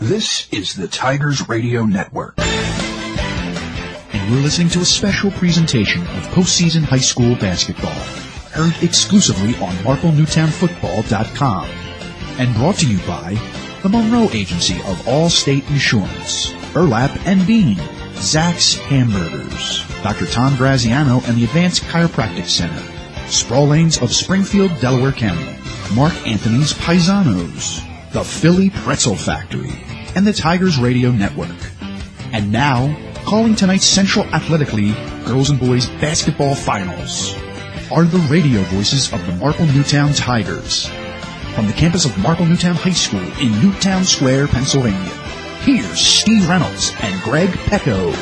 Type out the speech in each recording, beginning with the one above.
This is the Tigers Radio Network. And you're listening to a special presentation of postseason high school basketball, heard exclusively on MarpleNewtownFootball.com, and brought to you by the Monroe Agency of Allstate Insurance, Burlap and Bean, Zack's Hamburgers, Dr. Tom Graziano and the Advanced Chiropractic Center, Sprawl Lanes of Springfield, Delaware County, Mark Anthony's Paisanos, the Philly Pretzel Factory, and the Tigers Radio Network. And now, calling tonight's Central Athletic League Girls and Boys Basketball Finals are the radio voices of the Marple Newtown Tigers. From the campus of Marple Newtown High School in Newtown Square, Pennsylvania, here's Steve Reynolds and Greg Pecko.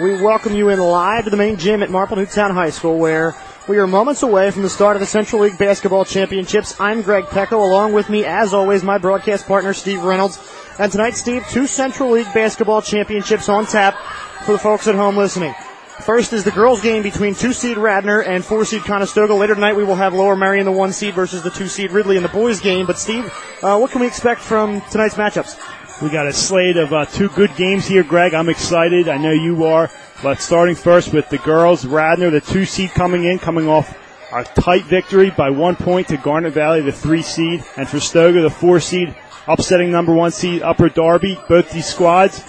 We welcome you in live to the main gym at Marple Newtown High School where we are moments away from the start of the Central League Basketball Championships. I'm Greg Pecko. Along with me, as always, my broadcast partner, Steve Reynolds. And tonight, Steve, two Central League Basketball Championships on tap for the folks at home listening. First is the girls' game between two seed Radnor and four seed Conestoga. Later tonight, we will have Lower Merion, the one seed, versus the two seed Ridley in the boys' game. But Steve, uh, what can we expect from tonight's matchups? We got a slate of uh, two good games here, Greg. I'm excited. I know you are. But starting first with the girls, Radnor, the two seed coming in, coming off a tight victory by one point to Garnet Valley, the three seed, and for Stoga, the four seed, upsetting number one seed Upper Darby. Both these squads,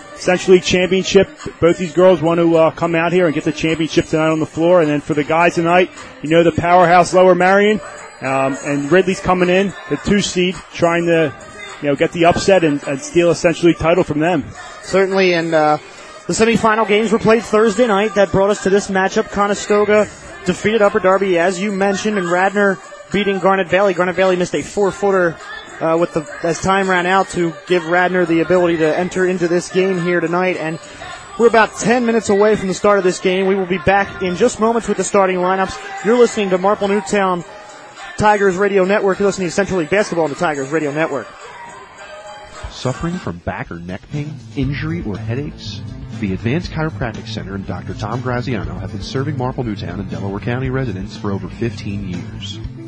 League Championship. Both these girls want to uh, come out here and get the championship tonight on the floor. And then for the guys tonight, you know the powerhouse Lower Merion, um, and Ridley's coming in, the two seed, trying to you know get the upset and, and steal essentially title from them. Certainly, and uh, the semifinal games were played Thursday night. That brought us to this matchup. Conestoga defeated Upper Darby, as you mentioned, and Radnor beating Garnet Valley. Garnet Valley missed a four-footer uh, with the as time ran out to give Radnor the ability to enter into this game here tonight. And we're about 10 minutes away from the start of this game. We will be back in just moments with the starting lineups. You're listening to Marple Newtown Tigers Radio Network. You're listening to Central League Basketball on the Tigers Radio Network. Suffering from back or neck pain, injury, or headaches? The Advanced Chiropractic Center and Dr. Tom Graziano have been serving Marple Newtown and Delaware County residents for over 15 years.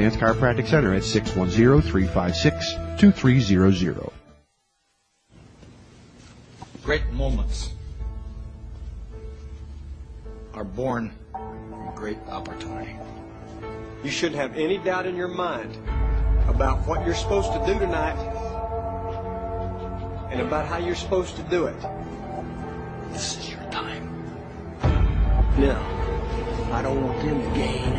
Advanced Chiropractic Center at 610-356-2300. Great moments are born from great opportunity. You shouldn't have any doubt in your mind about what you're supposed to do tonight and about how you're supposed to do it. This is your time. Now, I don't want them to gain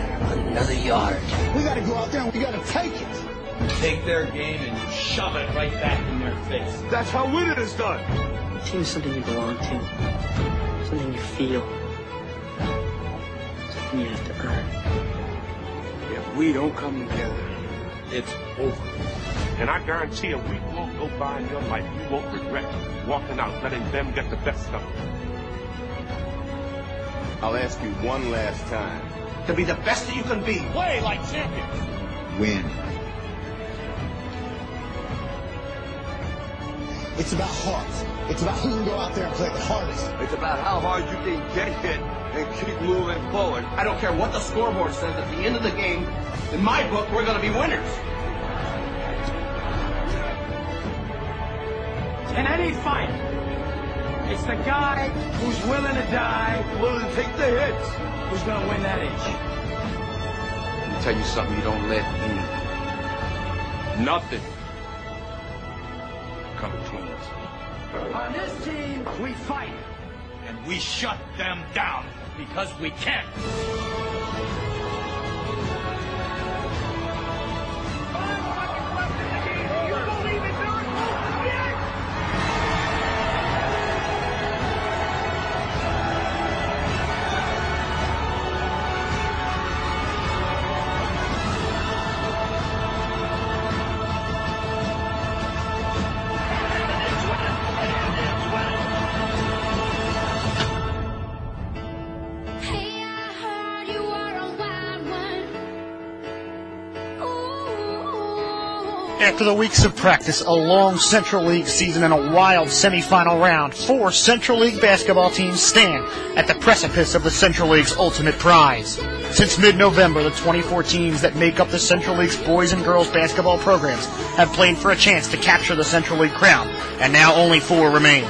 Another yard. We gotta go out there and we gotta take it. You take their game and you shove it right back in their face. That's how winning is done. A team is something you belong to, something you feel, something you have to earn. If we don't come together, it's over. And I guarantee a week won't go by in your life you won't regret walking out, letting them get the best of it. I'll ask you one last time. To be the best that you can be. Play like champions. Win. It's about heart. It's about who can go out there and play the hardest. It's about how hard you can get hit and keep moving forward. I don't care what the scoreboard says at the end of the game. In my book, we're going to be winners. In any fight, it's the guy who's willing to die, willing to take the hits, who's to win that inch. Let me tell you something you don't let me. Nothing come between us. On this team, we fight. And we shut them down because we can. After the weeks of practice, a long Central League season, and a wild semifinal round, four Central League basketball teams stand at the precipice of the Central League's ultimate prize. Since mid-November, the 24 teams that make up the Central League's boys and girls basketball programs have played for a chance to capture the Central League crown, and now only four remain.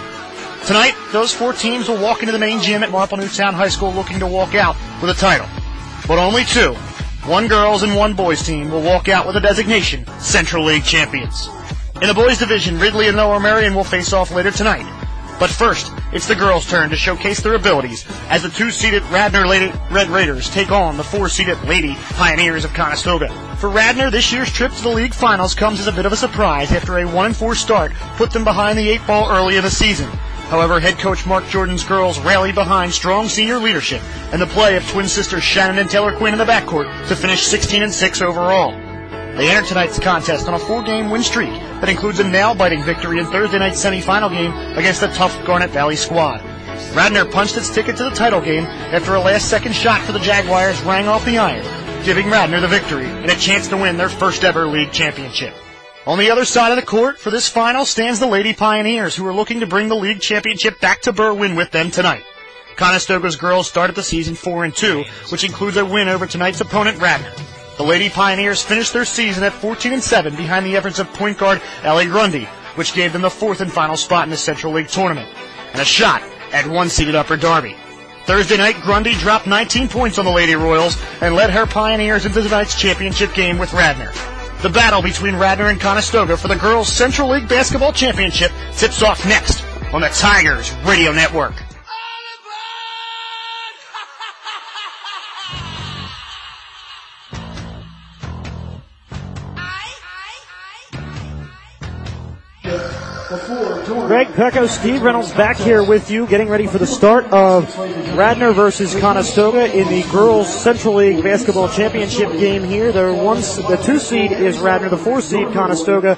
Tonight, those four teams will walk into the main gym at Marple Newtown High School looking to walk out with a title. But only two, one girls and one boys team, will walk out with a designation Central League champions. In the boys division, Ridley and Lower Merion will face off later tonight. But first, it's the girls' turn to showcase their abilities as the two-seeded Radnor Lady Red Raiders take on the four-seeded Lady Pioneers of Conestoga. For Radnor, this year's trip to the league finals comes as a bit of a surprise after a 1-4 start put them behind the eight ball early in the season. However, head coach Mark Jordan's girls rallied behind strong senior leadership and the play of twin sisters Shannon and Taylor Quinn in the backcourt to finish 16 and 6 overall. They enter tonight's contest on a four-game win streak that includes a nail-biting victory in Thursday night's semifinal game against the tough Garnet Valley squad. Radnor punched its ticket to the title game after a last-second shot for the Jaguars rang off the iron, giving Radnor the victory and a chance to win their first ever league championship. On the other side of the court for this final stands the Lady Pioneers, who are looking to bring the league championship back to Berwyn with them tonight. Conestoga's girls started the season 4 and 2, which includes a win over tonight's opponent Radnor. The Lady Pioneers finished their season at 14 and 7 behind the efforts of point guard Ellie Grundy, which gave them the fourth and final spot in the Central League tournament, and a shot at one-seeded Upper Darby. Thursday night, Grundy dropped 19 points on the Lady Royals and led her Pioneers into tonight's championship game with Radnor. The battle between Radnor and Conestoga for the Girls Central League Basketball Championship tips off next on the Tigers Radio Network. Greg Pecko, Steve Reynolds back here with you, getting ready for the start of Radnor versus Conestoga in the Girls Central League Basketball Championship game here. The one, the two seed is Radnor, the four seed Conestoga,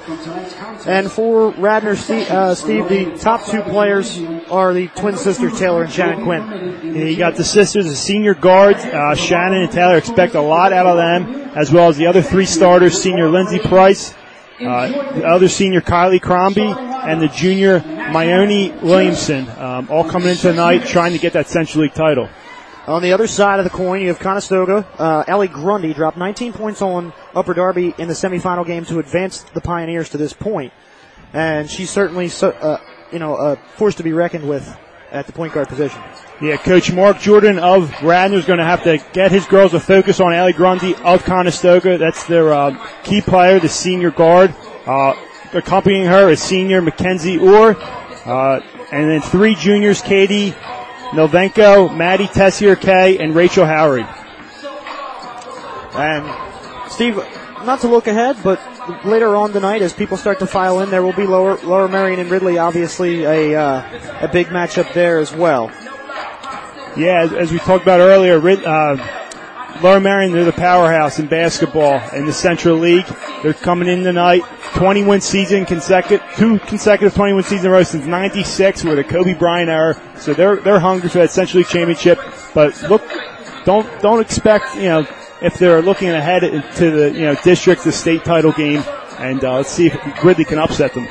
and for Radnor, uh, Steve, the top two players are the twin sisters Taylor and Shannon Quinn. You got the sisters, the senior guards, uh, Shannon and Taylor. Expect a lot out of them, as well as the other three starters, senior Lindsey Price. Uh, the other senior Kylie Crombie and the junior Myoni Williamson, um, all coming in tonight trying to get that Central League title. On the other side of the coin, you have Conestoga. Uh, Ellie Grundy dropped 19 points on Upper Darby in the semifinal game to advance the Pioneers to this point, and she's certainly, so, uh, you know, a force to be reckoned with at the point guard position. Yeah, Coach Mark Jordan of Radnor is going to have to get his girls to focus on Ellie Grundy of Conestoga. That's their uh, key player, the senior guard. Uh, accompanying her is senior Mackenzie Orr, uh, and then three juniors, Katie Novenko, Maddie Tessier K, and Rachel Howery. And Steve, not to look ahead, but later on tonight, as people start to file in, there will be Lower Lower Merion and Ridley, obviously a uh, a big matchup there as well. Yeah, as, as we talked about earlier, uh, Lower Merion, they're the powerhouse in basketball in the Central League. They're coming in tonight, 20 win season consecutive, two consecutive 20 win season row since 96 with a Kobe Bryant era. So they're, they're hungry for that Central League championship. But look, don't, don't expect, you know, if they're looking ahead to the, you know, district, the state title game. And, uh, let's see if Ridley can upset them.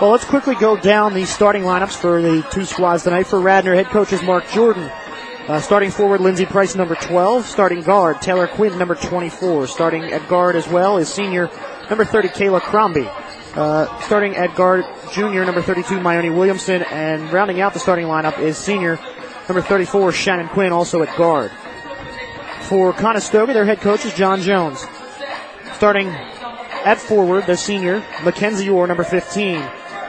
Well, let's quickly go down the starting lineups for the two squads tonight. For Radnor, head coach is Mark Jordan. Uh, starting forward, Lindsey Price, number 12. Starting guard, Taylor Quinn, number 24. Starting at guard as well is senior, number 30, Kayla Crombie. Uh, starting at guard, junior, number 32, Myoni Williamson. And rounding out the starting lineup is senior, number 34, Shannon Quinn, also at guard. For Conestoga, their head coach is John Jones. Starting at forward, the senior, Mackenzie Orr, number 15.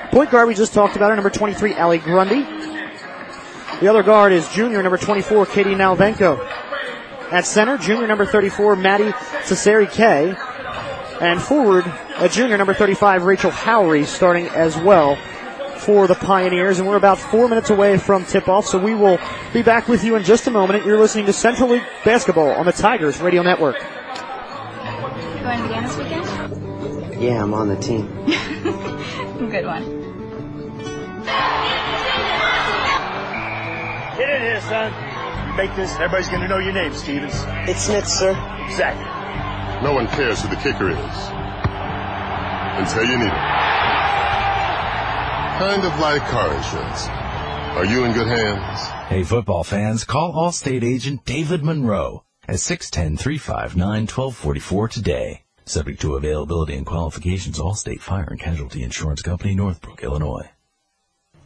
Point guard, we just talked about her, number 23, Ali Grundy. The other guard is junior number 24, Katie Nalvenko. At center, junior number 34, Maddie Cesari K. And forward, a junior number 35, Rachel Howery, starting as well for the Pioneers. And we're about four minutes away from tip-off, so we will be back with you in just a moment. You're listening to Central League Basketball on the Tigers Radio Network. You going to the game this weekend? Yeah, I'm on the team. Good one. Get here, son. Make this, everybody's going to know your name, Stevens. It's Smith, sir. Exactly. No one cares who the kicker is. until you need it. Kind of like car insurance. Are you in good hands? Hey, football fans, call Allstate agent David Monroe at 610-359-1244 today. Subject to availability and qualifications, Allstate Fire and Casualty Insurance Company, Northbrook, Illinois.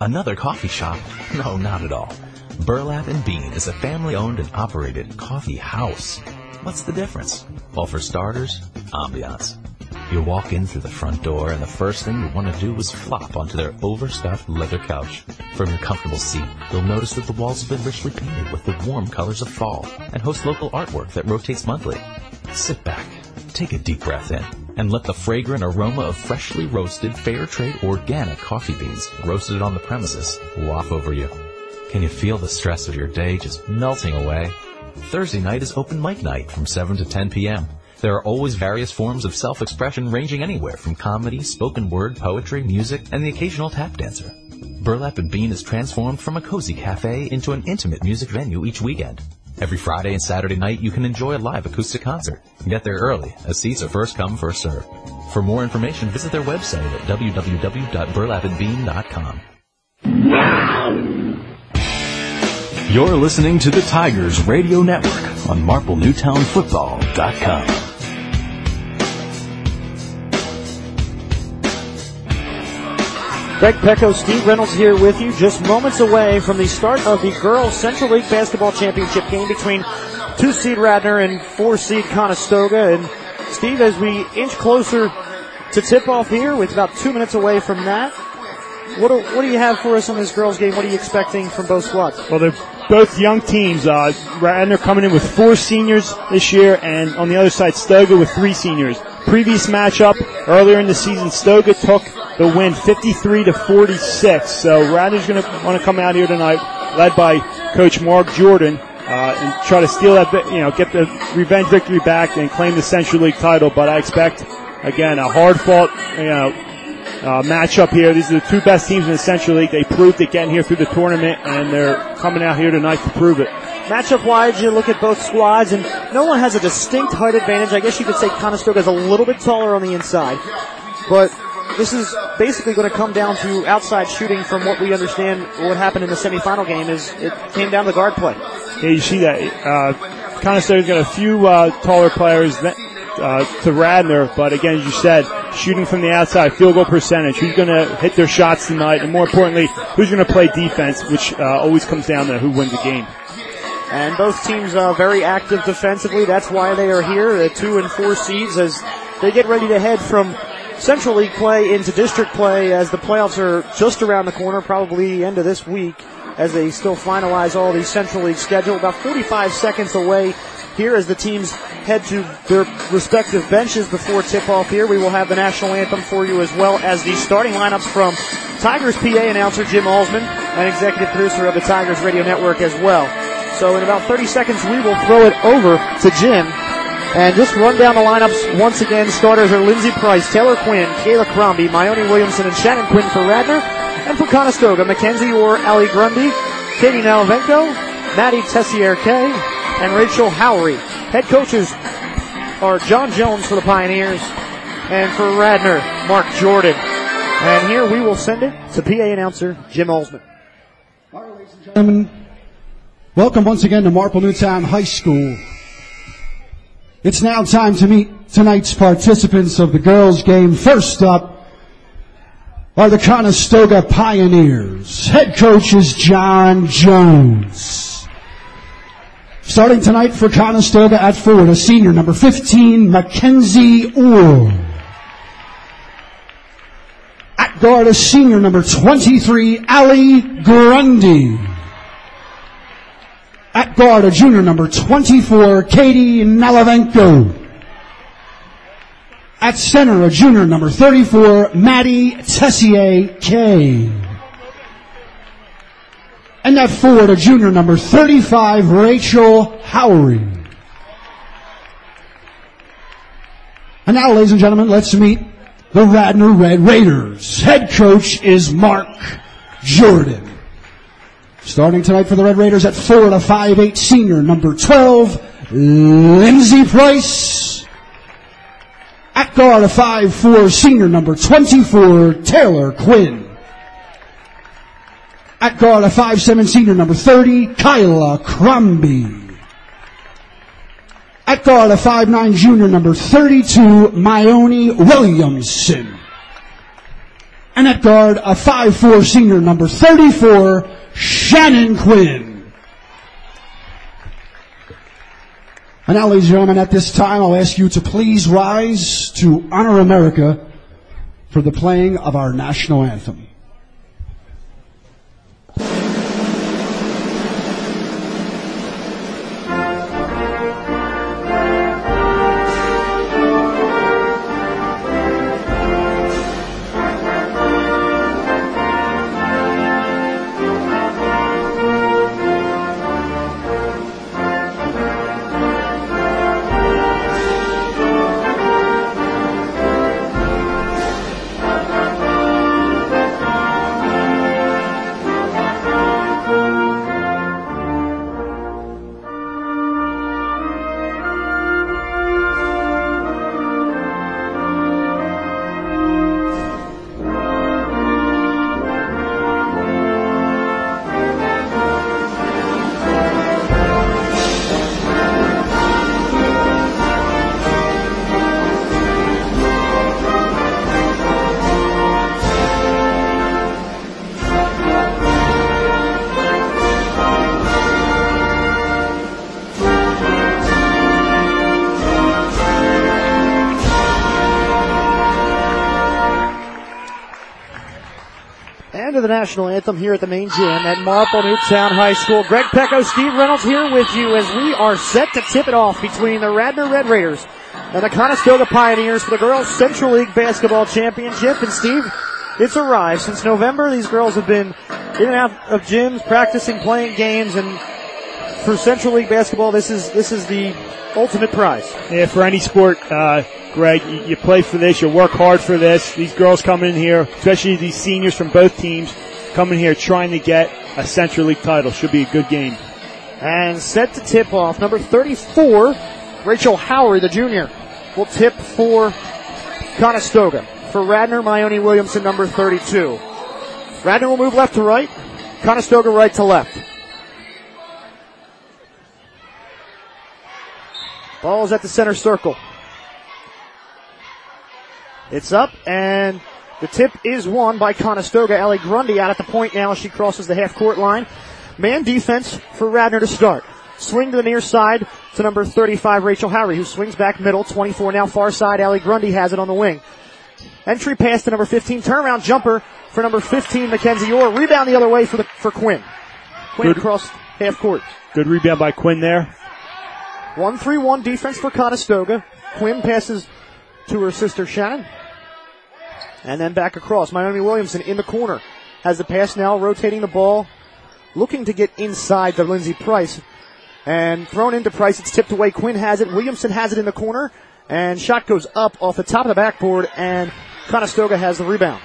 Another coffee shop? No, not at all. Burlap and Bean is a family-owned and operated coffee house. What's the difference? Well, for starters, ambiance. You walk in through the front door and the first thing you want to do is flop onto their overstuffed leather couch. From your comfortable seat, you'll notice that the walls have been richly painted with the warm colors of fall and host local artwork that rotates monthly. Sit back, take a deep breath in, and let the fragrant aroma of freshly roasted, fair trade organic coffee beans roasted on the premises waft over you. Can you feel the stress of your day just melting away? Thursday night is open mic night from 7 to 10 p.m. There are always various forms of self-expression ranging anywhere from comedy, spoken word, poetry, music, and the occasional tap dancer. Burlap and Bean is transformed from a cozy cafe into an intimate music venue each weekend. Every Friday and Saturday night, you can enjoy a live acoustic concert. Get there early, as seats are first come, first served. For more information, visit their website at www.burlapandbean.com. You're listening to the Tigers Radio Network on MarpleNewtownFootball.com. Greg Pecko, Steve Reynolds here with you, just moments away from the start of the Girls Central League Basketball Championship game between two seed Radnor and four seed Conestoga. And Steve, as we inch closer to tip off here, with about two minutes away from that, what do, what do you have for us on this girls game? What are you expecting from both squads? Well, they're both young teams. Uh, Radnor coming in with four seniors this year, and on the other side, Stoga with three seniors. Previous matchup earlier in the season, Stoga took the win 53 to 46. So Radnor's going to want to come out here tonight, led by Coach Mark Jordan, uh, and try to steal that, you know, get the revenge victory back and claim the Central League title. But I expect, again, a hard fought, you know, uh, matchup here. These are the two best teams in the Central League. They proved it getting here through the tournament, and they're coming out here tonight to prove it. Matchup wise, you look at both squads, and no one has a distinct height advantage. I guess you could say Conestoga is a little bit taller on the inside, but this is basically going to come down to outside shooting from what we understand what happened in the semifinal game is it came down to guard play. Yeah, you see that. Uh, Conestoga's got a few uh, taller players that, uh, to Radnor, but again, as you said, shooting from the outside, field goal percentage, who's going to hit their shots tonight, and more importantly, who's going to play defense, which uh, always comes down to who wins the game. And both teams are very active defensively. That's why they are here, the two and four seeds, as they get ready to head from Central League play into district play as the playoffs are just around the corner, probably end of this week, as they still finalize all the Central League schedule. About 45 seconds away here as the teams head to their respective benches before tip-off here. We will have the national anthem for you as well as the starting lineups from Tigers PA announcer Jim Alsman and executive producer of the Tigers Radio Network as well. So in about 30 seconds, we will throw it over to Jim and just run down the lineups once again. Starters are Lindsey Price, Taylor Quinn, Kayla Crombie, Myoni Williamson, and Shannon Quinn for Radnor. And for Conestoga, Mackenzie Orr, Ali Grundy, Katie Nalavenko, Maddie Tessier K, and Rachel Howery. Head coaches are John Jones for the Pioneers, and for Radnor, Mark Jordan. And here we will send it to PA announcer Jim Olsman. Right, ladies and Gentlemen, welcome once again to Marple Newtown High School. It's now time to meet tonight's participants of the girls game. First up are the Conestoga Pioneers. Head coach is John Jones. Starting tonight for Conestoga at forward, a senior number 15, Mackenzie Orr. At guard, a senior number 23, Ali Grundy. At guard, a junior number 24, Katie Nalavenko. At center, a junior number 34, Maddie Tessier K. And at forward, a junior number 35, Rachel Howery. And now, ladies and gentlemen, let's meet the Radnor Red Raiders. Head coach is Mark Jordan. Starting tonight for the Red Raiders at four to five eight senior number twelve, Lindsey Price. At guard, a five four senior number 24, Taylor Quinn. At guard, a five seven senior number 30, Kyla Crombie. At guard, a five nine junior number 32, Myoni Williamson. And at guard, a five four senior number 34, Shannon Quinn. And now, ladies and gentlemen, at this time, I'll ask you to please rise to honor America for the playing of our national anthem. To the national anthem here at the main gym at Marple Newtown High School. Greg Pecko, Steve Reynolds here with you as we are set to tip it off between the Radnor Red Raiders and the Conestoga Pioneers for the Girls Central League Basketball Championship. And Steve, it's arrived. Since November, these girls have been in and out of gyms, practicing, playing games, and for Central League Basketball, this is, this is the ultimate prize. Yeah, for any sport, uh, Greg, you, you play for this, you work hard for this. These girls come in here, especially these seniors from both teams, coming here trying to get a Central League title. Should be a good game. And set to tip off, number 34, Rachel Howery, the junior, will tip for Conestoga. For Radnor, Myoni Williamson, number 32. Radnor will move left to right, Conestoga right to left. Ball is at the center circle. It's up and the tip is won by Conestoga. Ellie Grundy out at the point now as she crosses the half court line. Man defense for Radnor to start. Swing to the near side to number 35 Rachel Howery who swings back middle. 24 now far side. Ellie Grundy has it on the wing. Entry pass to number 15. Turnaround jumper for number 15 Mackenzie Orr. Rebound the other way for the, for Quinn. Quinn Good. across half court. Good rebound by Quinn there. 1-3-1 defense for Conestoga. Quinn passes to her sister Shannon. And then back across. Myoni Williamson in the corner. Has the pass now, rotating the ball. Looking to get inside the Lindsay Price. And thrown into Price. It's tipped away. Quinn has it. Williamson has it in the corner. And shot goes up off the top of the backboard. And Conestoga has the rebound.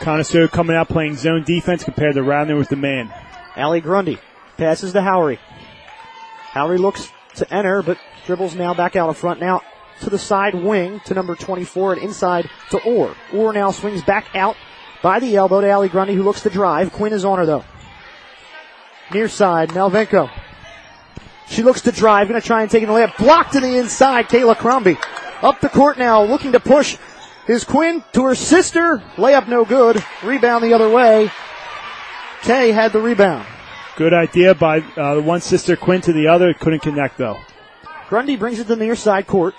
Conestoga coming out playing zone defense compared to Radnor with the man. Allie Grundy passes to Howery. Howery looks to enter, but dribbles now back out of front. Now to the side wing to number 24 and inside to Orr. Orr now swings back out by the elbow to Ali Grundy who looks to drive. Quinn is on her though. Near side, Melvenko. She looks to drive, gonna try and take it the layup. Blocked to the inside, Kayla Crombie. Up the court now, looking to push. Is Quinn to her sister. Layup no good. Rebound the other way. Kay had the rebound. Good idea by uh, the one sister Quinn to the other. Couldn't connect though. Grundy brings it to the near side court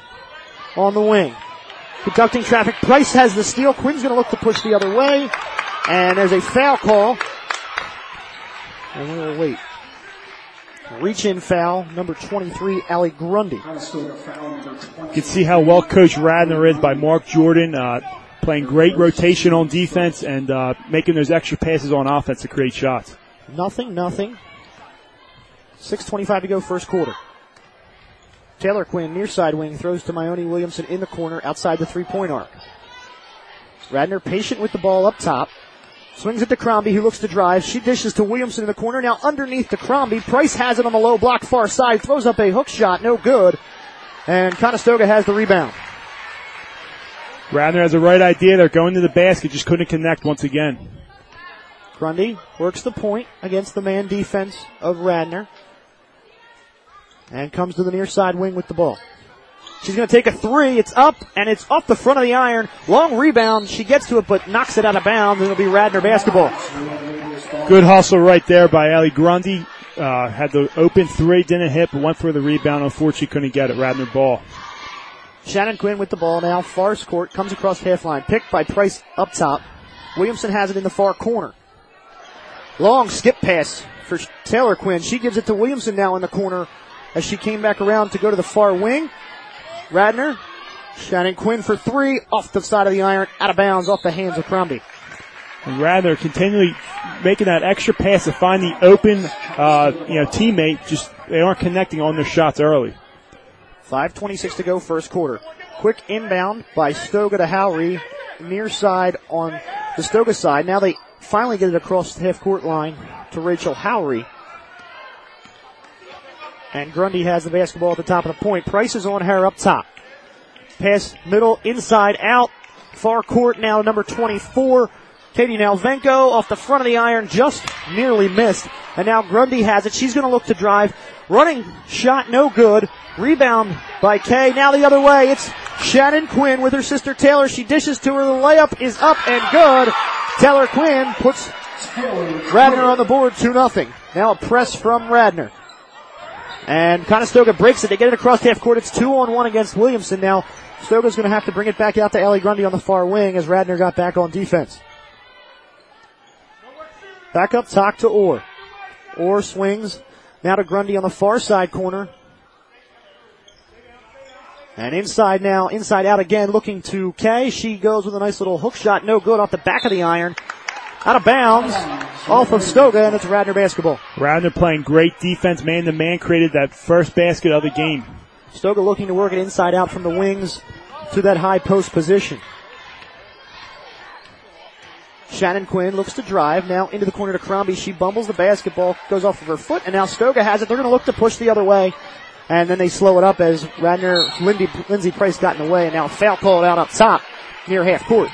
on the wing. Conducting traffic. Price has the steal. Quinn's going to look to push the other way. And there's a foul call. And we'll wait. Reach in foul. Number 23, Ali Grundy. You can see how well coached Radnor is by Mark Jordan, uh, playing great rotation on defense and uh, making those extra passes on offense to create shots. Nothing, nothing. 6.25 to go first quarter. Taylor Quinn, near side wing, throws to Myoni Williamson in the corner outside the three point arc. Radnor patient with the ball up top. Swings it to Crombie, who looks to drive. She dishes to Williamson in the corner. Now underneath to Crombie. Price has it on the low block far side. Throws up a hook shot. No good. And Conestoga has the rebound. Radnor has the right idea. They're going to the basket, just couldn't connect once again. Grundy works the point against the man defense of Radnor. And comes to the near side wing with the ball. She's going to take a three. It's up and it's off the front of the iron. Long rebound. She gets to it but knocks it out of bounds and it'll be Radnor basketball. Good hustle right there by Ali Grundy. Uh, had the open three, didn't hit, but went for the rebound. Unfortunately, couldn't get it. Radnor ball. Shannon Quinn with the ball now. Far court comes across half line. Picked by Price up top. Williamson has it in the far corner. Long skip pass for Taylor Quinn. She gives it to Williamson now in the corner as she came back around to go to the far wing. Radnor, Shannon Quinn for three off the side of the iron, out of bounds off the hands of Crombie. And Radnor continually making that extra pass to find the open, uh, you know, teammate. Just they aren't connecting on their shots early. 5.26 to go first quarter. Quick inbound by Stoga to Howry, near side on the Stoga side. Now they finally get it across the half court line to Rachel Howry. And Grundy has the basketball at the top of the point. Price is on her up top. Pass middle, inside, out. Far court now number 24. Katie Nalvenko off the front of the iron, just nearly missed. And now Grundy has it. She's going to look to drive. Running shot, no good. Rebound by Kay. Now the other way. It's Shannon Quinn with her sister Taylor. She dishes to her. The layup is up and good. Taylor Quinn puts Radnor on the board 2 0. Now a press from Radnor. And Conestoga breaks it. They get it across half court. It's two on one against Williamson. Now Stoga's going to have to bring it back out to Ellie Grundy on the far wing as Radnor got back on defense. Back up top to Orr. Orr swings now to Grundy on the far side corner. And inside now, inside out again, looking to Kay. She goes with a nice little hook shot, no good off the back of the iron. Out of bounds, off of Stoga, and it's Radnor basketball. Radnor playing great defense, man to man, created that first basket of the game. Stoga looking to work it inside out from the wings to that high post position. Shannon Quinn looks to drive now into the corner to Crombie. She bumbles the basketball, goes off of her foot, and now Stoga has it. They're going to look to push the other way, and then they slow it up as Radnor, Lindy, Lindsay Price got in the way, and now foul called out up top near half court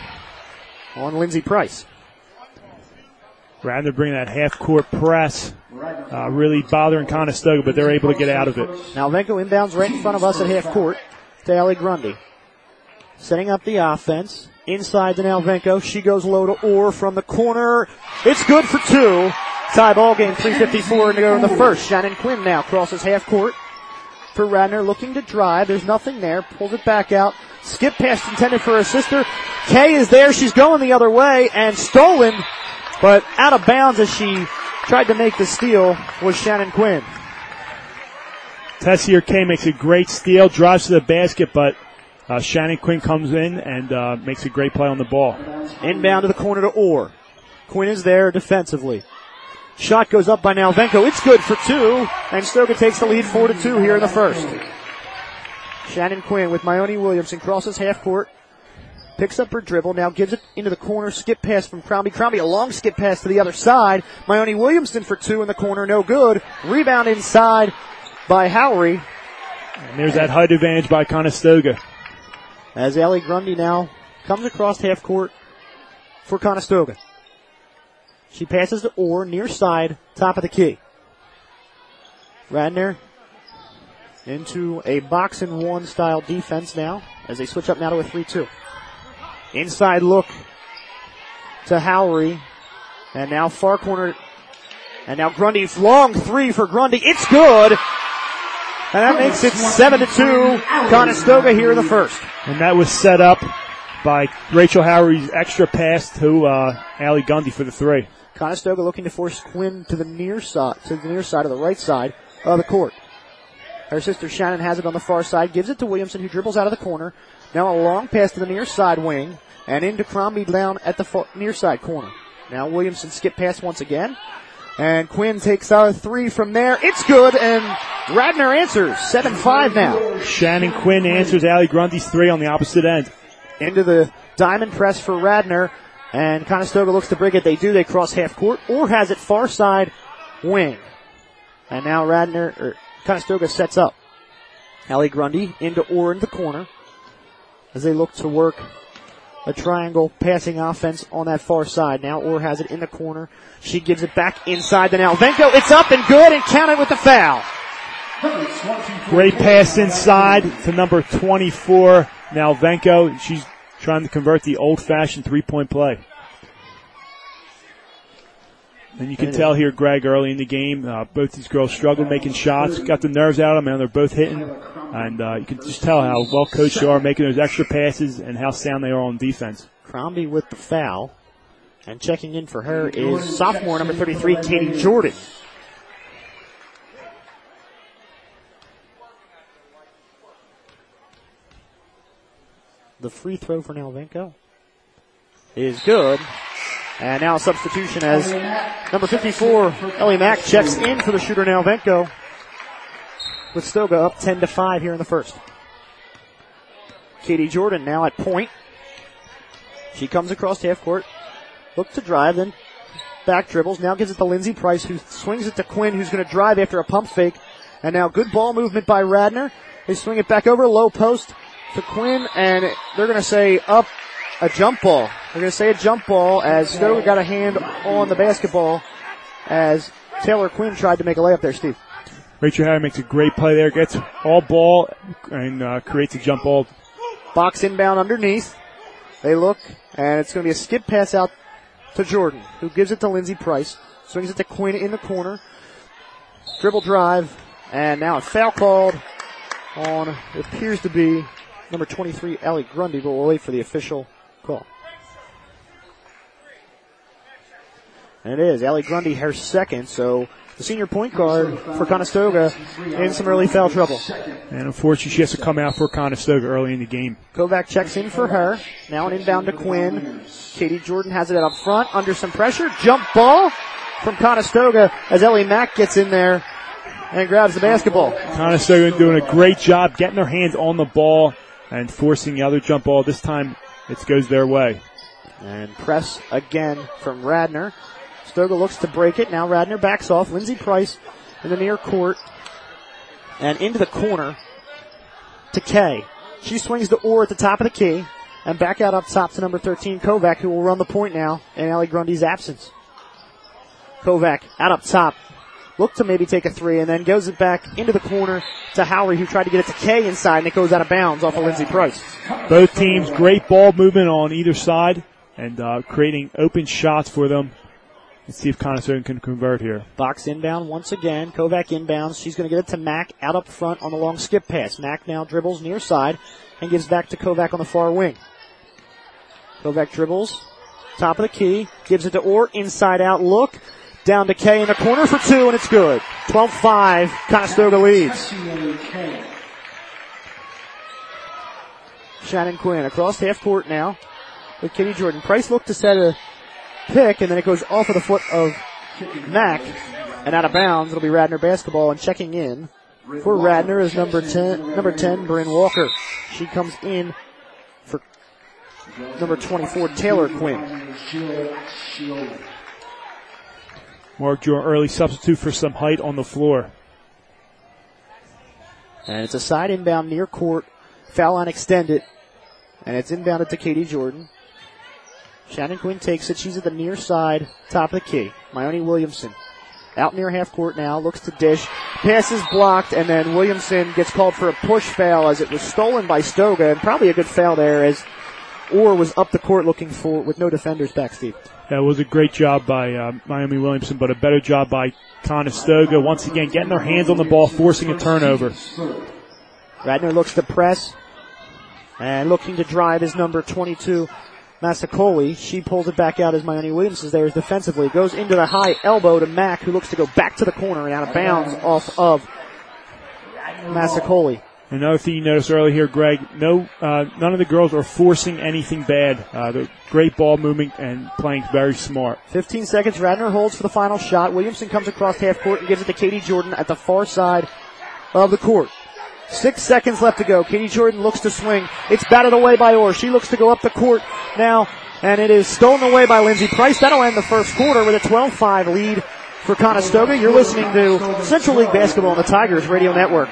on Lindsay Price. Radnor bringing that half court press, uh, really bothering Conestoga, but they're able to get out of it. Now Venko inbounds right in front of us at half court to Ali Grundy. Setting up the offense. Inside to Nalvenko. She goes low to Orr from the corner. It's good for two. Tie ball game, 354 to go in the first. Shannon Quinn now crosses half court for Radnor looking to drive. There's nothing there. Pulls it back out. Skip pass intended for her sister. Kay is there. She's going the other way and stolen, but out of bounds as she tried to make the steal was Shannon Quinn. Tessier Kay makes a great steal, drives to the basket, but uh, Shannon Quinn comes in and uh, makes a great play on the ball. Inbound to the corner to Orr. Quinn is there defensively. Shot goes up by Nalvenko. It's good for two, and Stoga takes the lead four to two here in the first. Shannon Quinn with Myoni Williamson crosses half court, picks up her dribble, now gives it into the corner, skip pass from Crombie. Crombie a long skip pass to the other side. Myoni Williamson for two in the corner, no good. Rebound inside by Howry. And there's that height advantage by Conestoga. As Ellie Grundy now comes across half court for Conestoga. She passes to Orr, near side, top of the key. Radnor into a box and one style defense now as they switch up now to a 3-2. Inside look to Howry and now far corner and now Grundy long three for Grundy. It's good. And that makes it 7 to 2 Conestoga here in the first. And that was set up by Rachel Howry's extra pass to uh, Ali Grundy for the three. Conestoga looking to force Quinn to the near side, to the near side of the right side of the court. Her sister Shannon has it on the far side, gives it to Williamson who dribbles out of the corner. Now a long pass to the near side wing and into Crombie down at the far, near side corner. Now Williamson skip pass once again. And Quinn takes out a three from there. It's good, and Radnor answers. 7-5 now. Shannon Quinn answers Ali Grundy's three on the opposite end. Into the diamond press for Radnor. And Conestoga looks to break it. They do. They cross half court or has it far side wing. And now Radnor, or Conestoga sets up. Allie Grundy into Orr in the corner as they look to work a triangle passing offense on that far side. Now Orr has it in the corner. She gives it back inside to Nalvenko. It's up and good and counted with the foul. Great pass inside to number 24, Nalvenko. She's trying to convert the old-fashioned three-point play. And you can tell here, Greg, early in the game, uh, both these girls struggled making shots, got the nerves out of them, and they're both hitting. And uh, you can just tell how well coached they are, making those extra passes, and how sound they are on defense. Crombie with the foul. And checking in for her is sophomore number 33, Katie Jordan. The free throw for Nalvenko is good. And now substitution as number 54, Ellie Mack checks in for the shooter Nalvenko. With Stoga up 10 to 5 here in the first. Katie Jordan now at point. She comes across half court, look to drive, then back dribbles. Now gives it to Lindsey Price, who swings it to Quinn, who's going to drive after a pump fake. And now good ball movement by Radnor. They swing it back over low post to Quinn, and they're going to say up a jump ball. They're going to say a jump ball as Stowe got a hand on the basketball as Taylor Quinn tried to make a layup there, Steve. Rachel Harry makes a great play there, gets all ball and uh, creates a jump ball. Box inbound underneath. They look, and it's going to be a skip pass out to Jordan, who gives it to Lindsey Price. Swings it to Quinn in the corner. Dribble drive, and now a foul called on, it appears to be number 23, Allie Grundy, but we'll wait for the official call. And it is. Allie Grundy, her second, so the senior point guard for Conestoga in some early foul trouble. And unfortunately, she has to come out for Conestoga early in the game. Kovac checks in for her. Now an inbound to Quinn. Katie Jordan has it up front under some pressure. Jump ball from Conestoga as Ellie Mack gets in there and grabs the basketball. Conestoga doing a great job getting their hands on the ball and forcing the other jump ball. This time it goes their way. And press again from Radnor. Stoga looks to break it. Now Radnor backs off. Lindsey Price in the near court. And into the corner to Kay. She swings to Orr at the top of the key. And back out up top to number 13, Kovac, who will run the point now in Allie Grundy's absence. Kovac out up top. Look to maybe take a three and then goes it back into the corner to Howry, who tried to get it to Kay inside and it goes out of bounds off of Lindsey Price. Both teams, great ball movement on either side and uh, creating open shots for them. Let's see if Conestoga can convert here. Box inbound once again. Kovac inbounds. She's going to get it to Mack out up front on the long skip pass. Mack now dribbles near side and gives back to Kovac on the far wing. Kovac dribbles. Top of the key. Gives it to Orr. Inside out look. Down to Kay in the corner for two and it's good. 12-5. Conestoga leads. Shannon Quinn across half court now with Katie Jordan. Price looked to set a pick, and then it goes off of the foot of Mack and out of bounds. It'll be Radnor basketball and checking in for Radnor is number 10, number 10, Bryn Walker. She comes in for number 24, Taylor Quinn. Mark your early substitute for some height on the floor. And it's a side inbound near court, foul line extended, and it's inbounded to Katie Jordan. Shannon Quinn takes it. She's at the near side, top of the key. Myoni Williamson out near half court now, looks to dish. Pass is blocked, and then Williamson gets called for a push foul as it was stolen by Stoga, and probably a good foul there as Orr was up the court looking for, with no defenders back, Steve. That was a great job by uh, Myoni Williamson, but a better job by Conestoga. Once again, getting their hands on the ball, forcing a turnover. Radnor looks to press, and looking to drive is number 22, Masakoli. She pulls it back out as Myoni Williams is there as defensively. Goes into the high elbow to Mack, who looks to go back to the corner and out of bounds off of Masakoli. Another thing you noticed earlier here, Greg, no, uh, none of the girls are forcing anything bad. Uh, they're great ball movement and playing very smart. 15 seconds. Radnor holds for the final shot. Williamson comes across half court and gives it to Katie Jordan at the far side of the court. Six seconds left to go. Katie Jordan looks to swing. It's batted away by Orr. She looks to go up the court now, and it is stolen away by Lindsey Price. That'll end the first quarter with a 12-5 lead for Conestoga. You're listening to Central League Basketball on the Tigers Radio Network.